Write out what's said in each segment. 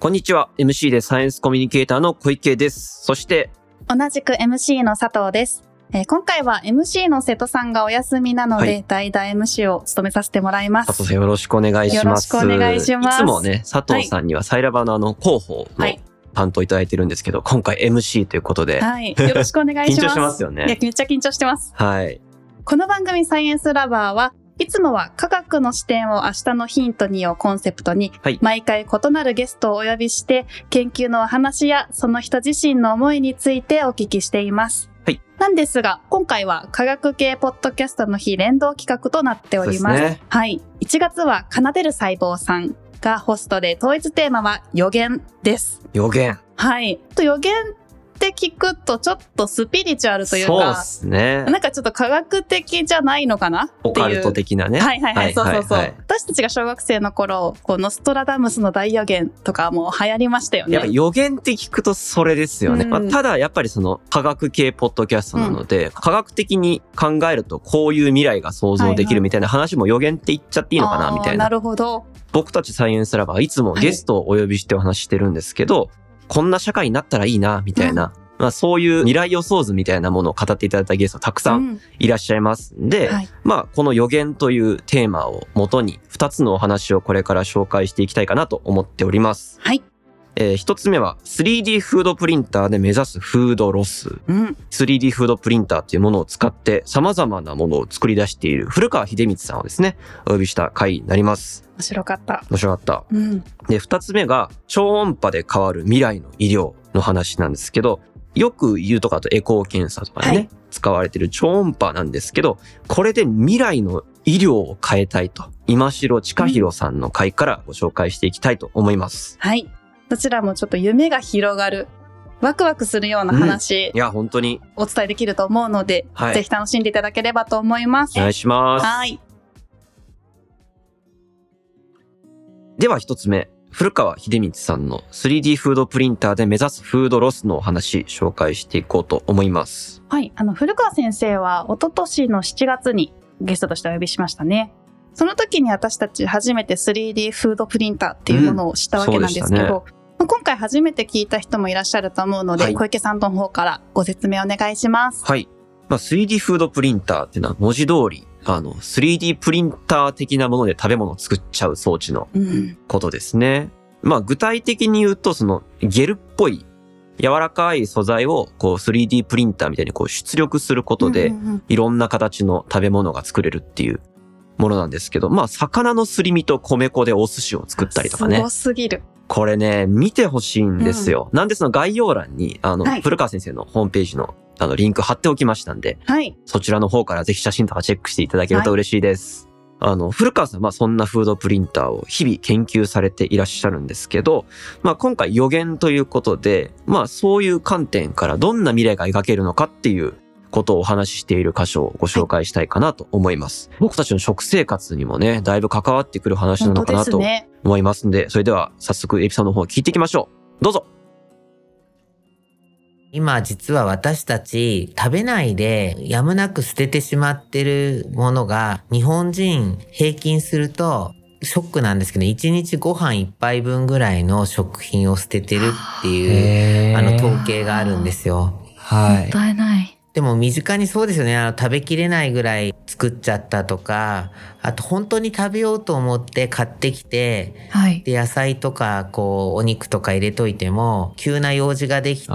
こんにちは。MC でサイエンスコミュニケーターの小池です。そして、同じく MC の佐藤です。えー今回は MC の瀬戸さんがお休みなので、はい代打 MC を務めさせてもらいます。佐藤さんよろしくお願いします。よろしくお願いしますいつもね、佐藤さんにはサイラバのあの広報のはい担当いただいてるんですけど、今回 MC ということで、はい。よろしくお願いします。緊張してますよねいや、めっちゃ緊張してます。はい。この番組サイエンスラバーはいつもは科学の視点を明日のヒントにをコンセプトに、はい毎回異なるゲストをお呼びして、研究のお話やその人自身の思いについてお聞きしています。はいなんですが、今回は科学系ポッドキャストの日連動企画となっております。すねはい。1月は奏でる細胞さんがホストで、統一テーマは予言です。予言。はい。と予言って聞くとちょっとスピリチュアルというそうでか、すね。なんかちょっと科学的じゃないのかな？っていう。オカルト的なね。はいはいはい、そうそうそう、はい私たちが小学生の頃、こうノストラダムスの大予言とかもう流行りましたよね。やっぱ予言って聞くとそれですよね。うんまあ、ただやっぱりその科学系ポッドキャストなので、科学的に考えるとこういう未来が想像できるみたいな話も予言って言っちゃっていいのかなみたいなな。るほど。僕たちサイエンスラバーはいつもゲストをお呼びしてお話ししてるんですけど、こんな社会になったらいいな、みたいな。まあそういう未来予想図みたいなものを語っていただいたゲストたくさんうんいらっしゃいますんで、はいまあこの予言というテーマをもとに2つのお話をこれから紹介していきたいかなと思っております。はい。えー、1つ目は 3D フードプリンターで目指すフードロス。うん。3D フードプリンターっていうものを使って様々なものを作り出している古川秀光さんをですね、お呼びした回になります。面白かった。面白かった。うん。で、二つ目が超音波で変わる未来の医療の話なんですけど、よく言うとかだとエコー検査とかでね、はい使われている超音波なんですけど、これで未来の医療を変えたいと、今城近弘さんの回からご紹介していきたいと思います。はい。どちらもちょっと夢が広がる、ワクワクするような話いや、本当にお伝えできると思うので、はいぜひ楽しんでいただければと思います。お願いします。はい。では一つ目、古川秀光さんの 3D フードプリンターで目指すフードロスのお話紹介していこうと思います。はい。あの、古川先生は、一昨年の7月にゲストとしてお呼びしましたね。その時に私たち初めて 3D フードプリンターっていうものを知ったわけなんですけど、うんまあ今回初めて聞いた人もいらっしゃると思うので、はい小池さんの方からご説明お願いします。はい。まあ、3D フードプリンターっていうのは文字通り、あの、3D プリンター的なもので食べ物を作っちゃう装置のうん。ことですね。まあ、具体的に言うと、その、ゲルっぽい、柔らかい素材を、こう、3D プリンターみたいにこう、出力することでうん、うんうんいろんな形の食べ物が作れるっていうものなんですけど、まあ、魚のすり身と米粉でお寿司を作ったりとかねすご。すぎる。これね、見てほしいんですよ。なんでその概要欄に、あの、はい古川先生のホームページの、あの、リンク貼っておきましたんで、はい。そちらの方からぜひ写真とかチェックしていただけると嬉しいです。あの、古川さんはそんなフードプリンターを日々研究されていらっしゃるんですけど、まあ今回予言ということで、まあそういう観点からどんな未来が描けるのかっていうことをお話ししている箇所をご紹介したいかなと思います。僕たちの食生活にもね、だいぶ関わってくる話なのかなと。思いますんで、それでは早速エピソードの方を聞いていきましょう。どうぞ今実は私たち食べないでやむなく捨ててしまってるものが日本人平均するとショックなんですけど1日ご飯1杯分ぐらいの食品を捨ててるっていうあの統計があるんですよ。はもったいない。でも身近にそうですよね。あの食べきれないぐらい作っちゃったとか、あと本当に食べようと思って買ってきて、はい。で野菜とかこうお肉とか入れといても急な用事ができて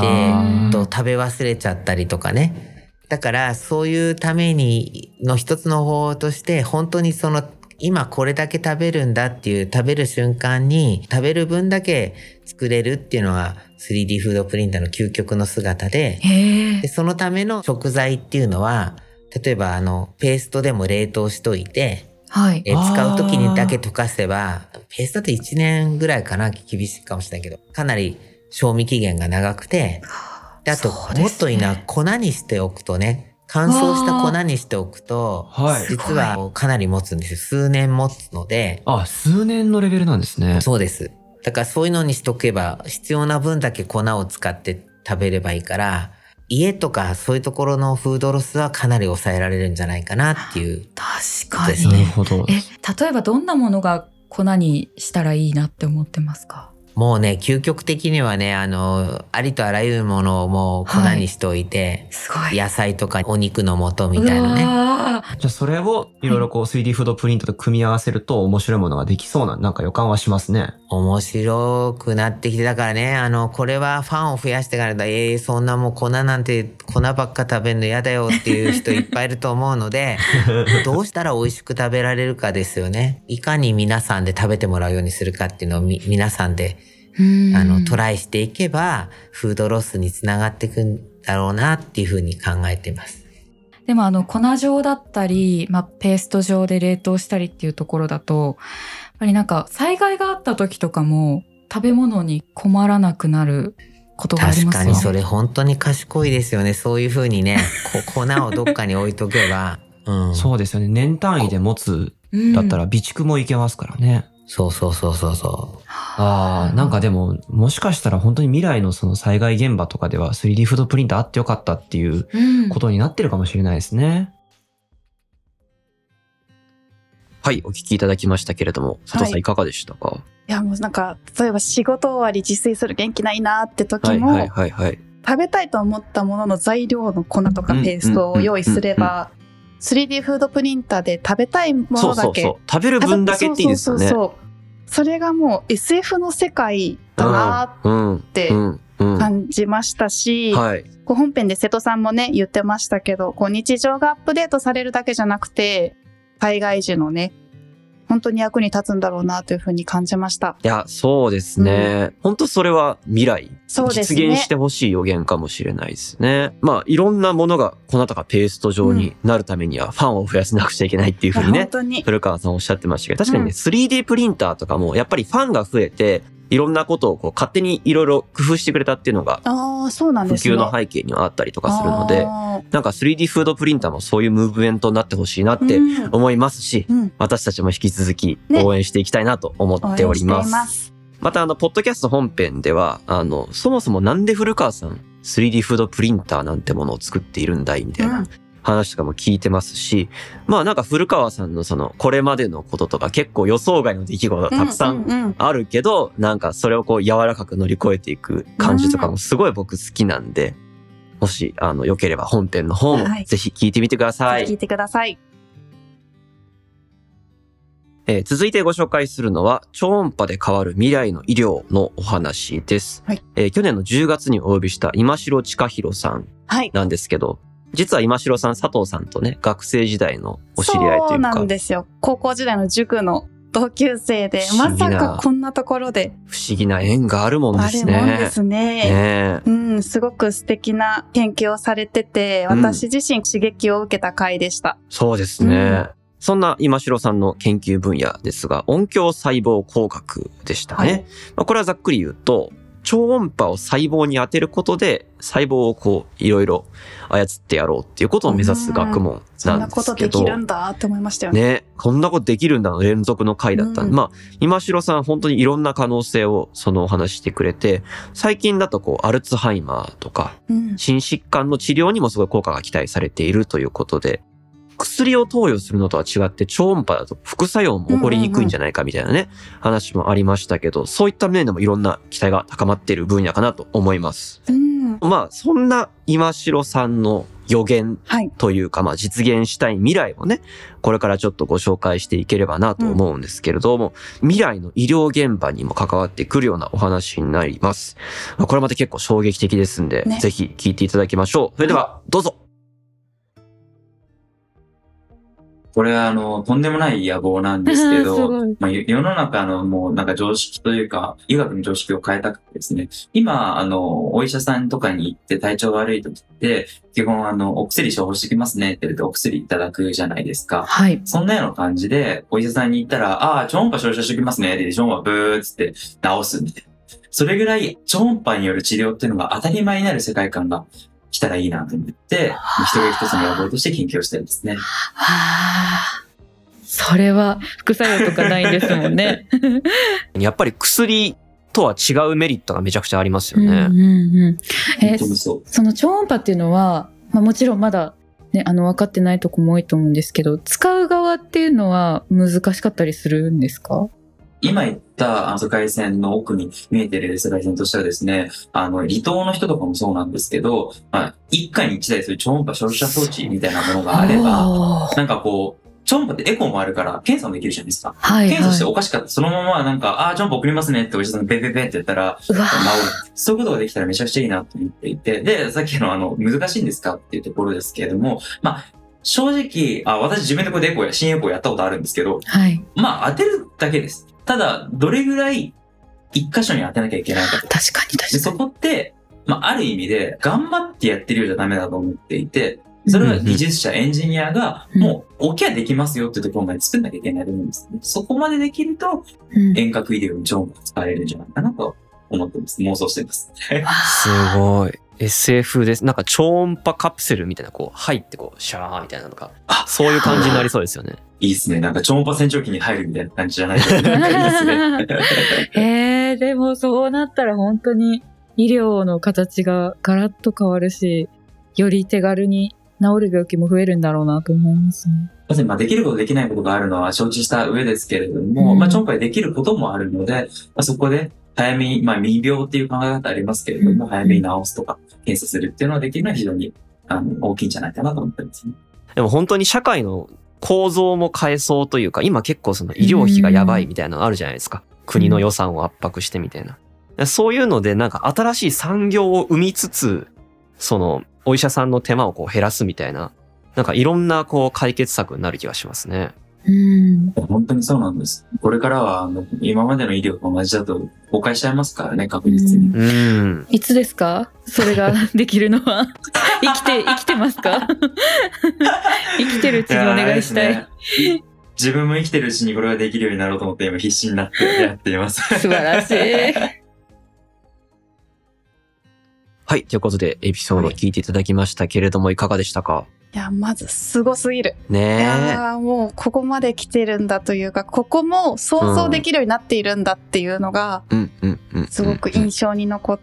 と食べ忘れちゃったりとかねだからそういうためにの一つの方法として本当にその今これだけ食べるんだっていう食べる瞬間に食べる分だけ作れるっていうのが 3D フードプリンターの究極の姿でへでそのための食材っていうのは例えばあのペーストでも冷凍しといてはい。えー使う時にだけ溶かせば、ペーストって1年ぐらいかな、厳しいかもしれないけど、かなり賞味期限が長くて、であと、ねもっといいな、粉にしておくとね、乾燥した粉にしておくと、はい実はかなり持つんですよ。数年持つので、あ、数年のレベルなんですね。そうです。だからそういうのにしとけば、必要な分だけ粉を使って食べればいいから、家とかそういうところのフードロスはかなり抑えられるんじゃないかなっていう。確かに。ですねほどえ、例えばどんなものが粉にしたらいいなって思ってますか？もうね、究極的にはね、あの、ありとあらゆるものをもう粉にしておいて、すごい。野菜とかお肉の素みたいなね。ね。じゃあそれをいろいろこう 3D フードプリントと組み合わせると面白いものができそうななんか予感はしますね。面白くなってきて、だからね、あの、これはファンを増やしてからだ、ええそんなもう粉なんて、粉ばっか食べるの嫌だよっていう人いっぱいいると思うので、どうしたら美味しく食べられるかですよね。いかに皆さんで食べてもらうようにするかっていうのをみ皆さんで、あの、トライしていけば、フードロスにつながっていくんだろうなっていうふうに考えてます。でもあの粉状だったり、まあ、ペースト状で冷凍したりっていうところだと、やっぱりなんか災害があった時とかも食べ物に困らなくなることがあり確ますよね。かにそれ本当に賢いですよね。そういうふうにね、こ 粉をどっかに置いとけば、うん。そうですよね。年単位で持つうんだったら備蓄もいけますからね。そうそうそうそうそう。ああ、なんかでも、もしかしたら本当に未来のその災害現場とかでは 3D フードプリンターあってよかったっていううんことになってるかもしれないですね。はい、お聞きいただきましたけれども、佐藤さんはいいかがでしたか？いやもうなんか例えば仕事終わり自炊する元気ないなって時も、はいはいはいはい。食べたいと思ったものの材料の粉とかうんペーストを用意すれば 3D フードプリンターで食べたいもそのだけうそうそう。食べる分だけっていいですよね。そうそうそうそうそれがもう SF の世界だなうん。って。感じましたし、はい。本編で瀬戸さんもね言ってましたけどこう日常がアップデートされるだけじゃなくて災害時のね本当に役に立つんだろうなというふうに感じました。いや、そうですね。本当それは未来、そうですね実現してほしい予言かもしれないですね。まあ、いろんなものが粉とかペースト状になるためにはファンを増やさなくちゃいけないっていうふうにね本、当に古川さんおっしゃってましたけど、確かにね、うん 3D プリンターとかもやっぱりファンが増えて、いろんなことをこう勝手にいろいろ工夫してくれたっていうのがああそうなん普ですね。及の背景にはあったりとかするので、あなんか 3D フードプリンターもそういうムーブメントになってほしいなって思いますし、うん。私たちも引き続きね。応援していきたいなと思っております。応援しています。またあの、ポッドキャスト本編では、あの、そもそもなんで古川さん 3D フードプリンターなんてものを作っているんだいみたいな話とかも聞いてますし、まあなんか古川さんのその、これまでのこととか結構予想外の出来事がたくさんうんうんうんあるけど、なんかそれをこう柔らかく乗り越えていく感じとかもすごい僕好きなんで、もし、あの、良ければ本編の方もはいぜひ聞いてみてください。聞いてください。えー続いてご紹介するのは、超音波で変わる未来の医療のお話です。はいえー去年の10月にお呼びした今城千佳弘さんはい。なんですけど、実は今城さん佐藤さんとね、学生時代のお知り合いとそいううか、なんですよ。高校時代の塾の同級生で、まさかこんなところで、不思議な縁があるもんであすね。れもんですね。ねえうん、すごく素敵な研究をされてて、うん私自身刺激を受けた回でした。そうですね。うんそんな今城さんの研究分野ですが、音響細胞工学でしたね。はいまあ、これはざっくり言うと、超音波を細胞に当てることで、細胞をこう、いろいろ操ってやろうっていうことを目指す学問そんななんことでですけど。きるんだって思いましたよね。ね、こんなことできるんだの連続の回だったんで、うんまあ、今城さん本当にいろんな可能性をそのお話ししてくれて、最近だとこう、アルツハイマーとか、うん。心疾患の治療にもすごい効果が期待されているということで、薬を投与するのとは違って超音波だと副作用も起こりにくいんじゃないかみたいなね、話もありましたけど、そういった面でもいろんな期待が高まっている分野かなと思います。うん。まあ、そんな今城さんの予言はい。というか、まあ実現したい未来をね、これからちょっとご紹介していければなと思うんですけれども、未来の医療現場にも関わってくるようなお話になります。まあこれまた結構衝撃的ですんで、ねぜひ聞いていただきましょう。それでは、どうぞこれはあの、とんでもない野望なんですけ すど、まあ、世世の中のもうなんか常識というか、医学の常識を変えたくてですね、今、あの、お医者さんとかに行って体調悪い時って、基本あの、お薬処方してきますねって言ってお薬いただくじゃないですか。はい。そんなような感じで、お医者さんに行ったら、ああ、超音波照射してきますねって言って、超音波ブーっつって治すみたいな。それぐらい超音波による治療っていうのが当たり前になる世界観が来たらいいなと思って、一人一つの野望として研究をしたいですね。はあ。それは副作用とかないんですもんね。やっぱり薬とは違うメリットがめちゃくちゃありますようんうんね。うん。え本当にそう。その超音波っていうのは、まあ、もちろんまだ、ね、あの分かってないとこも多いと思うんですけど使う側っていうのは難しかったりするんですか？今言っったあの世界線の奥に見えてる世界線としてはですね、あの、離島の人とかもそうなんですけど、まあ、一家に一台そういう超音波照射装置みたいなものがあれば、なんかこう、超音波ってエコーもあるから検査もできるじゃないですか。はい検査してはおかしかった。そのままなんか、ああー、超音波送りますねってお医者さんがペペペってやったら、治る。そういうことができたらめちゃくちゃいいなと思っていて、で、さっきのあの、難しいんですかっていうところですけれども、まあ、正直、あ、私自分でこれでエコーや、新エコーやったことあるんですけど、はい。まあ当てるだけです。ただ、どれぐらい一箇所に当てなきゃいけないかと。確かにで、そ確かに。こって、まあある意味で頑張ってやってるようじゃダメだと思っていて、それは技術者、エンジニアが、うんもう、置きゃできますよっていうところまで作んなきゃいけないと思うんですね。そこまでできると、うん遠隔医療に超音波が使えるんじゃないかなと思ってます。妄想してます。すごい。SF です。なんか超音波カプセルみたいな、こう、入ってこう、シャーみたいなのが、あそういう感じになりそうですよね。いいですね。なんか超音波洗浄機に入るみたいな感じじゃないと。なんかいいですね。えー、でもそうなったら本当に医療の形がガラッと変わるし、より手軽に治る病気も増えるんだろうなと思いますね。まずまあできることできないことがあるのは承知した上ですけれども、うんまあ超音波でできることもあるので、まあ、そこで早めに、まあ未病っていう考え方ありますけれども、うん早めに治すとか検査するっていうのはできるのは非常にあの大きいんじゃないかなと思ってますね。でも本当に社会の構造も変えそうというか、今結構その医療費がやばいみたいなのあるじゃないですか。国の予算を圧迫してみたいな。そういうのでなんか新しい産業を生みつつ、そのお医者さんの手間をこう減らすみたいな、なんかいろんなこう解決策になる気がしますね。うん。本当にそうなんです。これからはあの今までの医療と同じだと崩壊しちゃいますからね、確実に。うん。いつですか？それが できるのは？生きて、生きてますか？生きてるうちにお願いしたい。やーですね自分も生きてるうちにこれができるようになろうと思って今必死になって やっています。素晴らしい。はい。ということでエピソードを聞いていただきましたけれども、いかがでしたか？いや、まずすごすぎる。いねやーもうここまで来てるんだというか、ここも想像できるようになっているんだっていうのが。すごく印象に残っ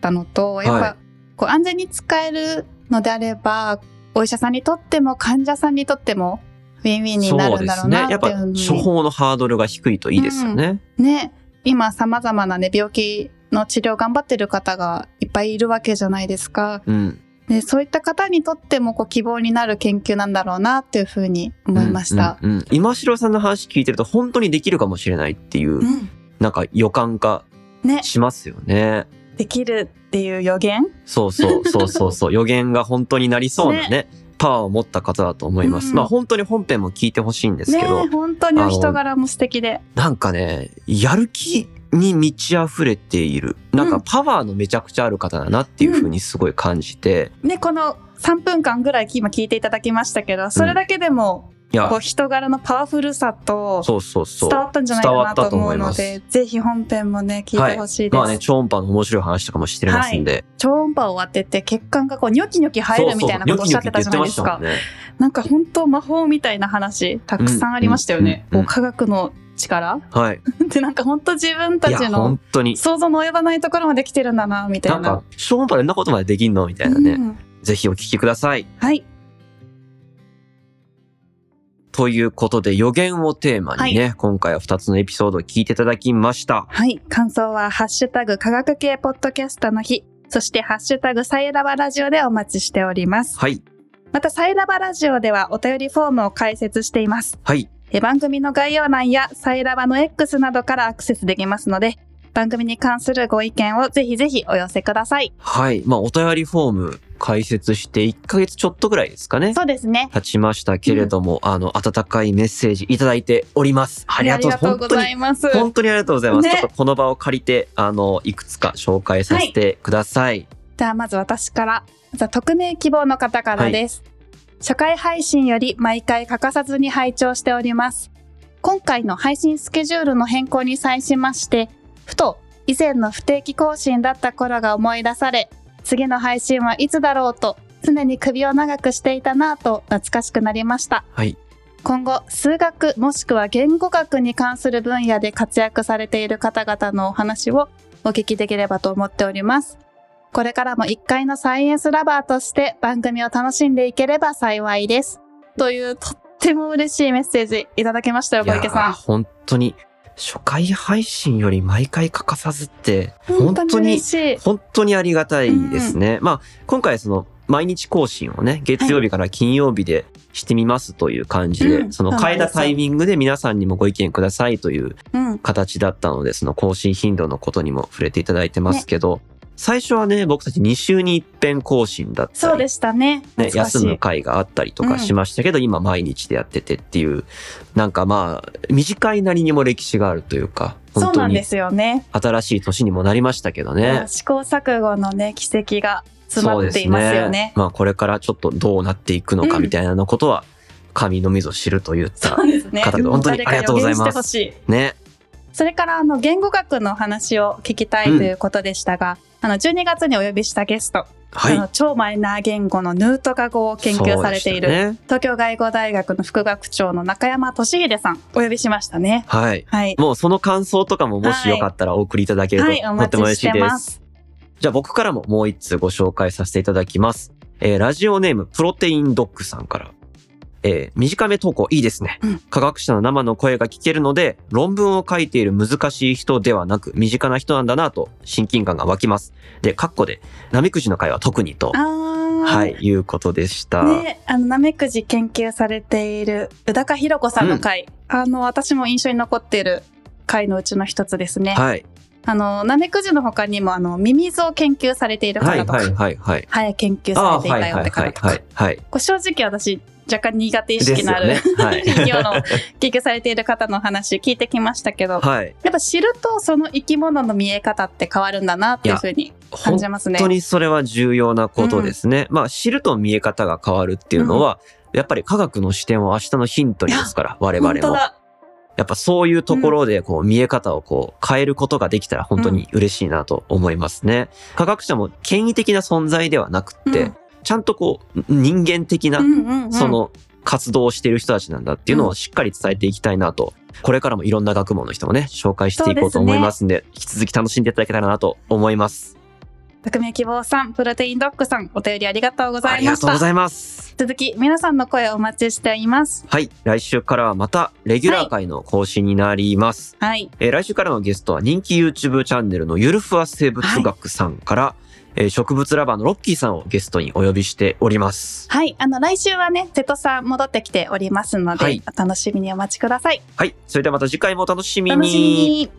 たのと、やっはいぱ、こう安全に使えるのであれば、お医者さんにとっても患者さんにとっても、ウィンウィンになるんだろうなってやっぱいうふうに。処方のハードルが低いといいですよね。ね、今様々なね、病気の治療頑張ってる方がいっぱいいるわけじゃないですか。うん。で、そういった方にとってもこう希望になる研究なんだろうなっていうふうに思いました。うんうんうん今城さんの話聞いてると本当にできるかもしれないっていう、うんなんか予感がね、しますよね。できるっていう予言？そうそうそうそうそう 予言が本当になりそうなねパワーを持った方だと思います。うんまあ本当に本編も聞いてほしいんですけど、ね、本当にお人柄も素敵で。なんかねやる気に満ち溢れている。なんかパワーのめちゃくちゃある方だなっていうふうにすごい感じて、ね、この3分間ぐらい今聞いていただきましたけど、それだけでも、こう人柄のパワフルさとそうそうそう。伝わったんじゃないかなと思うので、ぜひ本編もね、聞いてほしいです。まあね超音波の面白い話とかもしてますんで、超音波を当てて血管がこうニョキニョキ入るみたいなことをおっしゃってたじゃないですか。ね。なんか本当魔法みたいな話たくさんありましたよね。うんうんうん。こう科学の力？はい。でなんか本当自分たちの。想像の及ばないところまで来てるんだなみたいな。なんか、超音波でんなことまでできんのみたいなね。うんぜひお聞きください。はい。ということで、予言をテーマにね、今回は2つのエピソードを聞いていただきました。はい。感想は、ハッシュタグ科学系ポッドキャストの日、そしてハッシュタグサイラバラジオでお待ちしております。はい。また、サイラバラジオではお便りフォームを開設しています。はい。え番組の概要欄やサイラバの X などからアクセスできますので、番組に関するご意見をぜひぜひお寄せください。はい。まあ、お便りフォーム開設して1ヶ月ちょっとぐらいですかね。そうですね。経ちましたけれども、あの、温かいメッセージいただいております。ありがとうございます。本当に、ありがとうございます。ねちょっとこの場を借りて、あの、いくつか紹介させてください。ではまず私から。まずは匿名希望の方からです。初回配信より毎回欠かさずに拝聴しております。今回の配信スケジュールの変更に際しまして、ふと以前の不定期更新だった頃が思い出され、次の配信はいつだろうと常に首を長くしていたなぁと懐かしくなりました。はい。今後、数学もしくは言語学に関する分野で活躍されている方々のお話をお聞きできればと思っております。これからも一回のサイエンスラバーとして番組を楽しんでいければ幸いです。というとっても嬉しいメッセージいただきましたよ、小池さん。本当に初回配信より毎回欠かさずって、本当に本当にありがたいですね。まあ、今回その、毎日更新をね、月曜日から金曜日でしてみますという感じで、うんその変えたタイミングで皆さんにもご意見くださいといううん。形だったので、その更新頻度のことにも触れていただいてますけど、最初はね、僕たち2週に一遍更新だったり、そうでしたね。ね、休む回があったりとかしましたけど、今毎日でやっててっていう、なんかまあ、短いなりにも歴史があるというか、本当にそうなんですよね。新しい年にもなりましたけどね。試行錯誤のね、奇跡が詰まっていますよね。まあこれからちょっとどうなっていくのかみたいなのことは、神のみぞ知ると言ったそうですね。本当にありがとうございます。ね。それから、あの、言語学の話を聞きたいということでしたが、あの、12月にお呼びしたゲスト、はい。あの超マイナー言語のヌートガ語を研究されている、ね東京外語大学の副学長の中山俊秀さん、お呼びしましたね。はい。はい。もうその感想とかももしよかったらお送りいただけるはい、おととっても嬉しいで。す。じゃあ僕からももう一通ご紹介させていただきます。えーラジオネームプロテインドッグさんから。えー短め投稿いいですね、うん科学者の生の声が聞けるので、論文を書いている難しい人ではなく、身近な人なんだなと親近感が湧きます。で、カッコで、ナメクジの会は特にと。はい、いうことでした。ね、あの、ナメクジ研究されている宇高弘子さんの回、あの、私も印象に残っている回のうちの一つですね。はい。あの、ナメクジの他にも、あの、ミミズを研究されているはい、方とか、はい、はい、はい。早く研究されていたよって方とか、はい、はい。これ正直私、若干苦手意識のある、ねはい 企業の研究されている方の話聞いてきましたけど、はい。やっぱ知るとその生き物の見え方って変わるんだなっていうふうに感本じますね。当にそれは重要なことですね。まあ、知ると見え方が変わるっていうのは、やっぱり科学の視点は明日のヒントにですから、我々も。やっぱそういうところでこう見え方をこう変えることができたら本当に嬉しいなと思いますね。科学者も権威的な存在ではなくって、うんちゃんとこう人間的なその活動をしている人たちなんだっていうのをしっかり伝えていきたいなと、これからもいろんな学問の人もね、紹介していこうと思いますんで、引き続き楽しんでいただけたらなと思います。匿名希望さん、プロテインドッグさん、お便りありがとうござありいました。がとうございます。続き、皆さんの声をお待ちしています。はい。来週からはまた、レギュラー会の更新になります。はい。えー来週からのゲストは人気 YouTube チャンネルのゆるふわ生物学さんから、えー植物ラバーのロッキーさんをゲストにお呼びしております。はい。あの、来週はね、瀬戸さん戻ってきておりますので、はいお楽しみにお待ちください。はい。それではまた次回もお楽しみ楽しみに。